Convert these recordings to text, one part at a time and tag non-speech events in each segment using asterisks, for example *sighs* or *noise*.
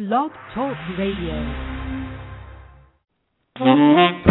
Blog Talk Radio. Mm-hmm.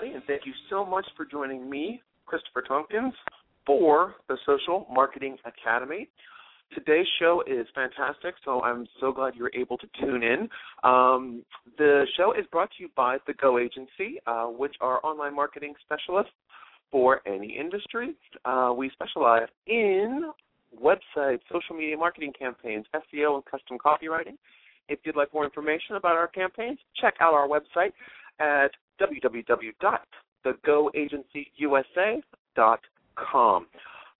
Everybody, and thank you so much for joining me, Christopher Tompkins, for the Social Marketing Academy. Today's show is fantastic, so I'm so glad you're able to tune in. Um, the show is brought to you by the Go Agency, uh, which are online marketing specialists for any industry. Uh, we specialize in websites, social media marketing campaigns, SEO, and custom copywriting. If you'd like more information about our campaigns, check out our website at www.thegoagencyusa.com.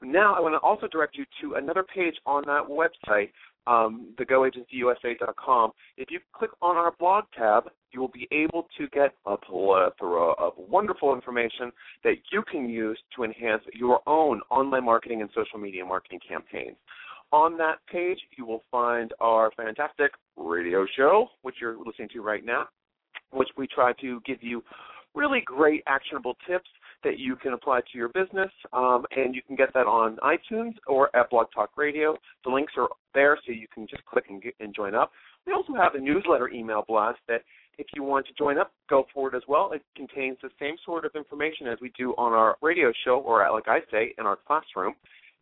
Now, I want to also direct you to another page on that website, um, thegoagencyusa.com. If you click on our blog tab, you will be able to get a plethora of wonderful information that you can use to enhance your own online marketing and social media marketing campaigns. On that page, you will find our fantastic radio show, which you're listening to right now, which we try to give you really great actionable tips that you can apply to your business. Um, and you can get that on iTunes or at Blog Talk Radio. The links are there, so you can just click and, get, and join up. We also have a newsletter email blast that if you want to join up, go for it as well. It contains the same sort of information as we do on our radio show, or like I say, in our classroom.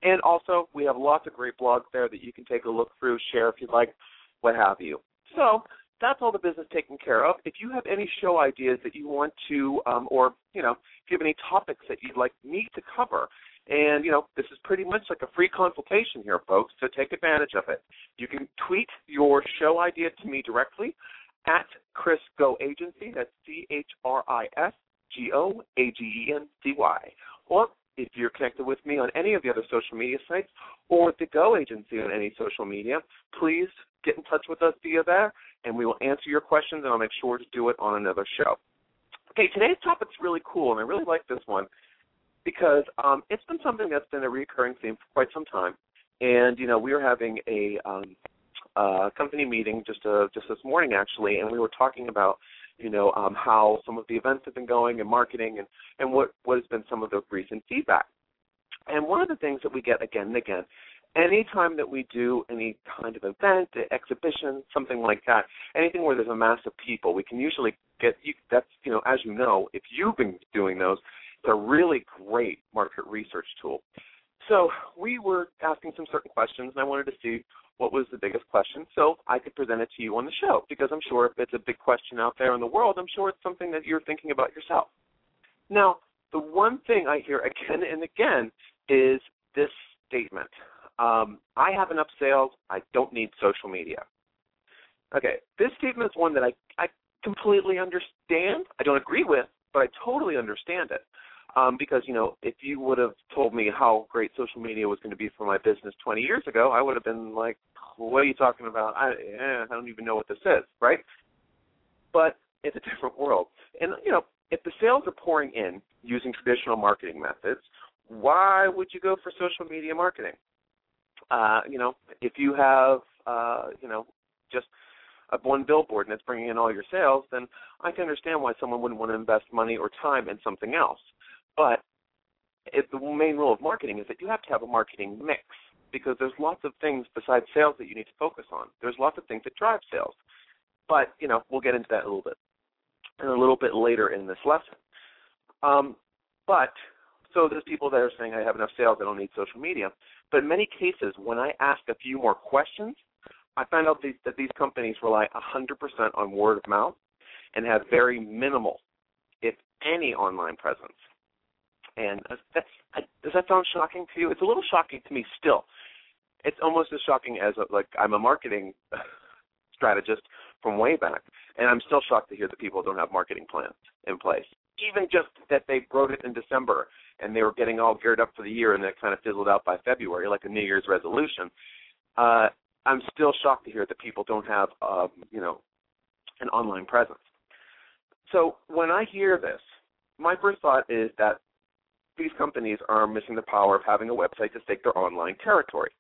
And also, we have lots of great blogs there that you can take a look through, share if you'd like, what have you. So that's all the business taken care of. If you have any show ideas that you want to, um, or you know, if you have any topics that you'd like me to cover, and you know, this is pretty much like a free consultation here, folks. So take advantage of it. You can tweet your show idea to me directly at Chris Go Agency. That's C H R I S G O A G E N C Y. Or if you're connected with me on any of the other social media sites or the Go Agency on any social media, please get in touch with us via there and we will answer your questions and I'll make sure to do it on another show. Okay, today's topic's really cool and I really like this one because um, it's been something that's been a recurring theme for quite some time. And you know, we were having a um, uh, company meeting just uh, just this morning actually, and we were talking about you know um, how some of the events have been going and marketing and and what what has been some of the recent feedback. And one of the things that we get again and again, anytime that we do any kind of event, exhibition, something like that, anything where there's a mass of people, we can usually get you, that's you know as you know, if you've been doing those, it's a really great market research tool. So we were asking some certain questions, and I wanted to see what was the biggest question so I could present it to you on the show because I'm sure if it's a big question out there in the world, I'm sure it's something that you're thinking about yourself. Now, the one thing I hear again and again is this statement um, I have enough sales, I don't need social media. Okay, this statement is one that I, I completely understand. I don't agree with, but I totally understand it. Um, because you know, if you would have told me how great social media was going to be for my business 20 years ago, I would have been like, "What are you talking about? I, eh, I don't even know what this is." Right? But it's a different world, and you know, if the sales are pouring in using traditional marketing methods, why would you go for social media marketing? Uh, you know, if you have, uh, you know, just a one billboard and it's bringing in all your sales, then I can understand why someone wouldn't want to invest money or time in something else. But if the main rule of marketing is that you have to have a marketing mix because there's lots of things besides sales that you need to focus on. There's lots of things that drive sales. But, you know, we'll get into that a little bit and a little bit later in this lesson. Um, but so there's people that are saying I have enough sales, I don't need social media. But in many cases, when I ask a few more questions, I find out these, that these companies rely 100% on word of mouth and have very minimal, if any, online presence. And that's, does that sound shocking to you? It's a little shocking to me still. It's almost as shocking as a, like I'm a marketing *laughs* strategist from way back, and I'm still shocked to hear that people don't have marketing plans in place. Even just that they wrote it in December and they were getting all geared up for the year, and then it kind of fizzled out by February, like a New Year's resolution. Uh, I'm still shocked to hear that people don't have, uh, you know, an online presence. So when I hear this, my first thought is that these companies are missing the power of having a website to stake their online territory.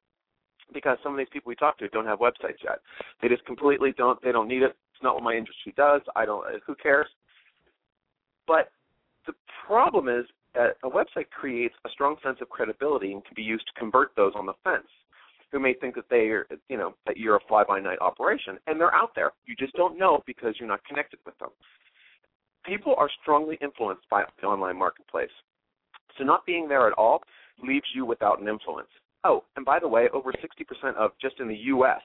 Because some of these people we talk to don't have websites yet. They just completely don't they don't need it. It's not what my industry does. I don't uh, who cares? But the problem is that a website creates a strong sense of credibility and can be used to convert those on the fence who may think that they are, you know, that you're a fly by night operation, and they're out there. You just don't know because you're not connected with them. People are strongly influenced by the online marketplace. So not being there at all leaves you without an influence. Oh, and by the way, over 60% of just in the U.S.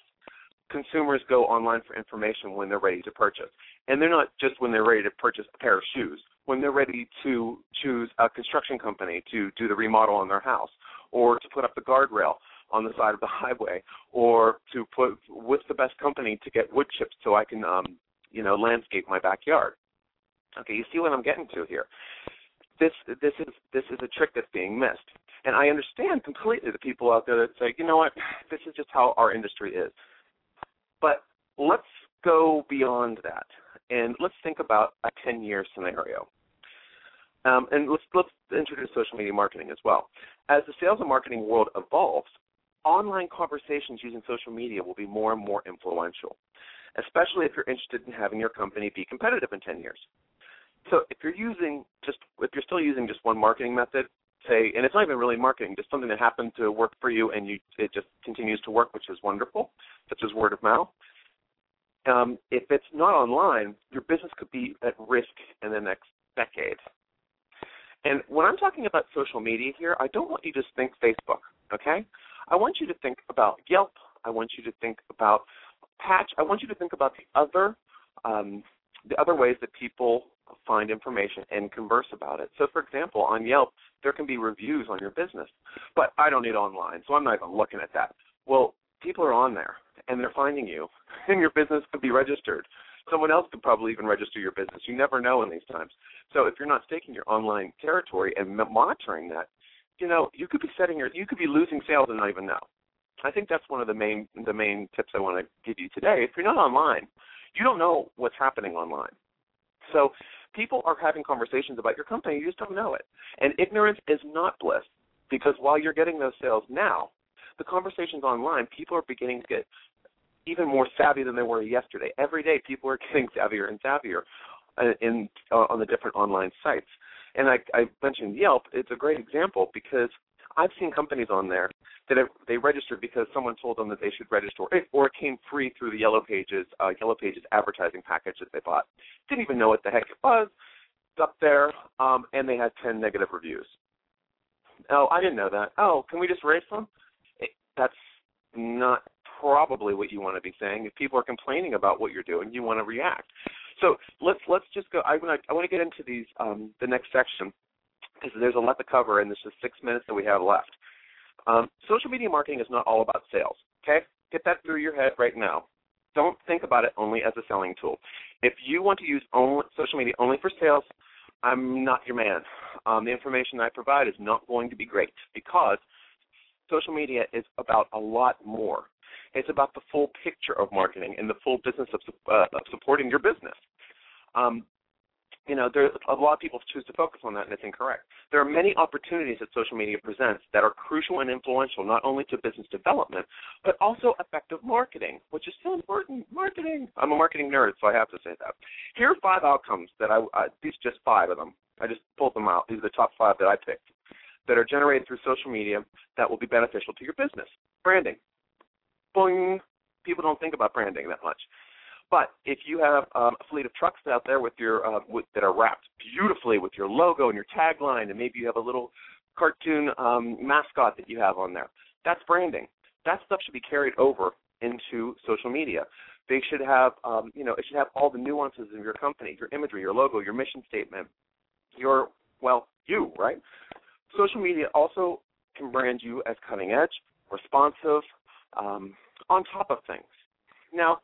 consumers go online for information when they're ready to purchase, and they're not just when they're ready to purchase a pair of shoes. When they're ready to choose a construction company to do the remodel on their house, or to put up the guardrail on the side of the *laughs* highway, or to put with the best company to get wood chips so I can, um, you know, landscape my backyard. Okay, you see what I'm getting to here this this is this is a trick that's being missed. And I understand completely the people out there that say, you know what, *sighs* this is just how our industry is. But let's go beyond that and let's think about a 10 year scenario. Um, and let's let's introduce social media marketing as well. As the sales and marketing world evolves, online conversations using social media will be more and more influential, especially if you're interested in having your company be competitive in 10 years. So if you're using just if you're still using just one marketing method, say, and it's not even really marketing, just something that happened to work for you and you it just continues to work, which is wonderful, such as word of mouth. Um, if it's not online, your business could be at risk in the next decade. And when I'm talking about social media here, I don't want you to just think Facebook, okay? I want you to think about Yelp. I want you to think about Patch. I want you to think about the other um, the other ways that people find information and converse about it. So, for example, on Yelp, there can be reviews on your business, but I don't need online, so I'm not even looking at that. Well, people are on there and they're finding you, *laughs* and your business could be registered. Someone else could probably even register your business. You never know in these times. So, if you're not staking your online territory and monitoring that, you know, you could be setting your, you could be losing sales and not even know. I think that's one of the main the main tips I want to give you today. If you're not online, you don't know what's happening online. So people are having conversations about your company, you just don't know it. And ignorance is not bliss because while you're getting those sales now, the conversations online, people are beginning to get even more savvy than they were yesterday. Every day, people are *laughs* getting savvier and savvier uh, in uh, on the different online sites. And I, I mentioned Yelp. It's a great example because I've seen companies on there that have, they registered because someone told them that they should register, or it came free through the Yellow Pages uh, Yellow Pages advertising package that they bought. Didn't even know what the heck it was. It's up there, um, and they had ten negative reviews. Oh, I didn't know that. Oh, can we just erase them? It, that's not probably what you want to be saying. If people are complaining about what you're doing, you want to react. So let's let's just go. I want to I want to get into these um, the next section because there's a lot to cover, and there's just six minutes that we have left. Um, social media marketing is not all about sales. Okay, get that through your head right now. Don't think about it only as a selling tool. If you want to use only, social media only for sales, I'm not your man. Um, the information I provide is not going to be great because social media is about a lot more. It's about the full picture of marketing and the full business of, uh, of supporting your business. Um, you know, there a lot of people choose to focus on that, and it's incorrect. There are many opportunities that social media presents that are crucial and influential, not only to business development, but also effective marketing, which is so important. Marketing. I'm a marketing nerd, so I have to say that. Here are five outcomes that I. These just five of them. I just pulled them out. These are the top five that I picked that are generated through social media that will be beneficial to your business. Branding. Boing. People don't think about branding that much. But if you have um, a fleet of trucks out there with your uh, with, that are wrapped beautifully with your logo and your tagline, and maybe you have a little cartoon um, mascot that you have on there, that's branding. That stuff should be carried over into social media. They should have, um, you know, it should have all the nuances of your company, your imagery, your logo, your mission statement, your well, you right. Social media also can brand you as cutting edge, responsive, um, on top of things. Now,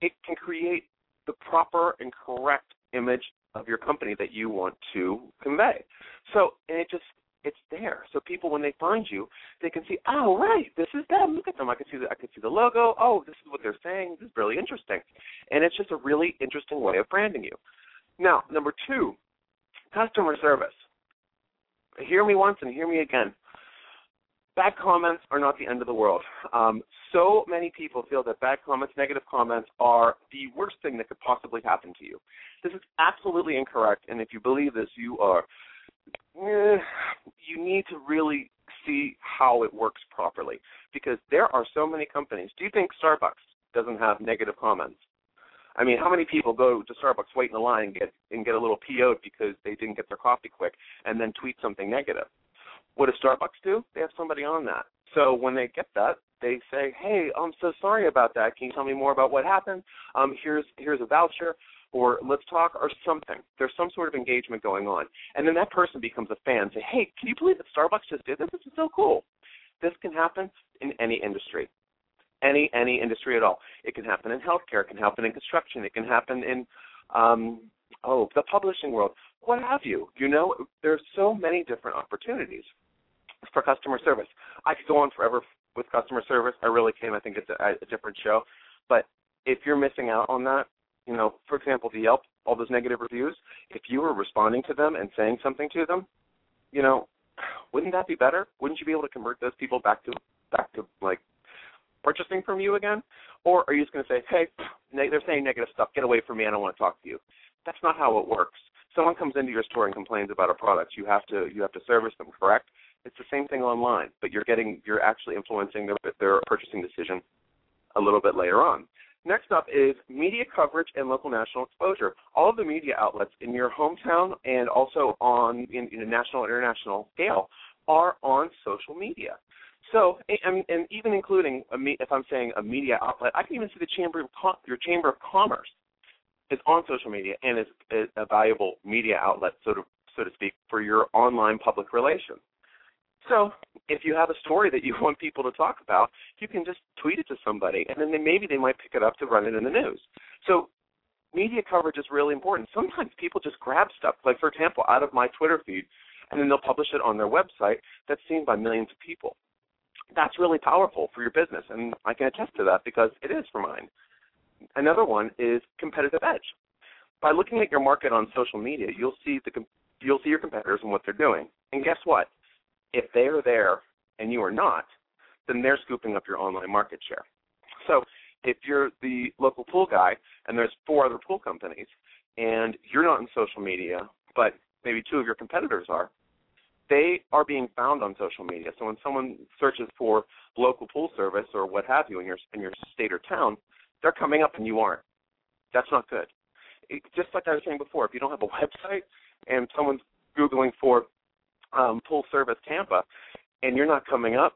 it can create the proper and correct image of your company that you want to convey. So, and it just it's there. So people when they find you, they can see, oh right, this is them. Look at them. I can see the I can see the logo. Oh, this is what they're saying. This is really interesting. And it's just a really interesting way of branding you. Now, number two, customer service. Hear me once and hear me again. Bad comments are not the end of the world. Um, so many people feel that bad comments, negative comments, are the worst thing that could possibly happen to you. This is absolutely incorrect, and if you believe this, you are. Eh, you need to really see how it works properly because there are so many companies. Do you think Starbucks doesn't have negative comments? I mean, how many people go to Starbucks, wait in the line, and get and get a little PO'd because they didn't get their coffee quick, and then tweet something negative? What does Starbucks do? They have somebody on that. So when they get that, they say, "Hey, I'm so sorry about that. Can you tell me more about what happened? Um, here's here's a voucher, or let's talk, or something." There's some sort of engagement going on, and then that person becomes a fan. Say, "Hey, can you believe that Starbucks just did this? This is so cool." This can happen in any industry, any any industry at all. It can happen in healthcare. It can happen in construction. It can happen in um, oh the publishing world. What have you? You know, there's so many different opportunities for customer service. I could go on forever with customer service. I really can. I think it's a, a different show. But if you're missing out on that, you know, for example, the Yelp, all those negative reviews, if you were responding to them and saying something to them, you know, wouldn't that be better? Wouldn't you be able to convert those people back to back to like purchasing from you again? Or are you just going to say, hey, they're saying negative stuff, get away from me, I don't want to talk to you? That's not how it works. Someone comes into your store and complains about a product, you have to you have to service them, correct? It's the same thing online, but you're getting you're actually influencing their, their purchasing decision a little bit later on. Next up is media coverage and local national exposure. All of the media outlets in your hometown and also on in, in a national international scale are on social media. So, and, and even including a, if I'm saying a media outlet, I can even see the chamber of your chamber of commerce is on social media and is, is a valuable media outlet, so to so to speak, for your online public relations. So if you have a story that you *laughs* want people to talk about, you can just tweet it to somebody, and then they, maybe they might pick it up to run it in the news. So media coverage is really important. Sometimes people just grab stuff, like for example, out of my Twitter feed, and then they'll publish it on their website that's seen by millions of people. That's really powerful for your business, and I can attest to that because it is for mine. Another one is competitive edge. By looking at your market on social media, you'll see the you'll see your competitors and what they're doing. And guess what? If they are there and you are not, then they're scooping up your online market share. So if you're the local pool guy and there's four other pool companies and you're not in social media, but maybe two of your competitors are, they are being found on social media. So when someone searches for local pool service or what have you in your in your state or town, they're coming up and you aren't. That's not good. It, just like I was saying before, if you don't have a *laughs* website and someone's googling for um, full service Tampa, and you're not coming up,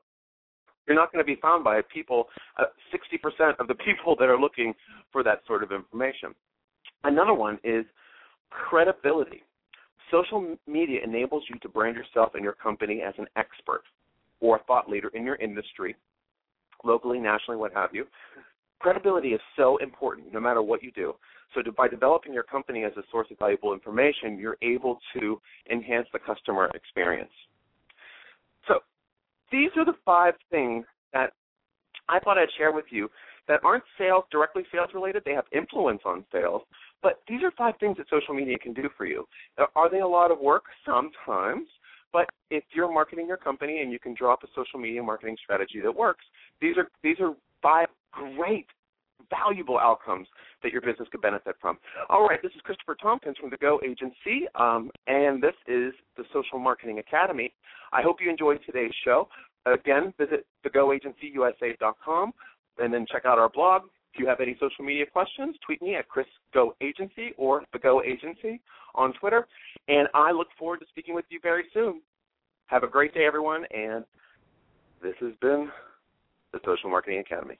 you're not going to be found by people. Uh, 60% of the people that are looking for that sort of information. Another one is credibility. Social media enables you to brand yourself and your company as an expert or a thought leader in your industry, locally, nationally, what have you. Credibility is so important no matter what you do. So to, by developing your company as a source of valuable information, you're able to enhance the customer experience. So these are the five things that I thought I'd share with you that aren't sales directly sales related. They have influence on sales, but these are five things that social media can do for you. Are they a lot of work? Sometimes. But if you're marketing your company and you can draw up a social media marketing strategy that works, these are these are five great valuable outcomes that your business could benefit from. All right, this is Christopher Tompkins from the Go Agency, um, and this is the Social Marketing Academy. I hope you enjoyed today's show. Again, visit thegoagencyusa.com and then check out our blog. If you have any social media questions, tweet me at Chris Go Agency or the Go Agency on Twitter. And I look forward to speaking with you very soon. Have a great day, everyone, and this has been the Social Marketing Academy.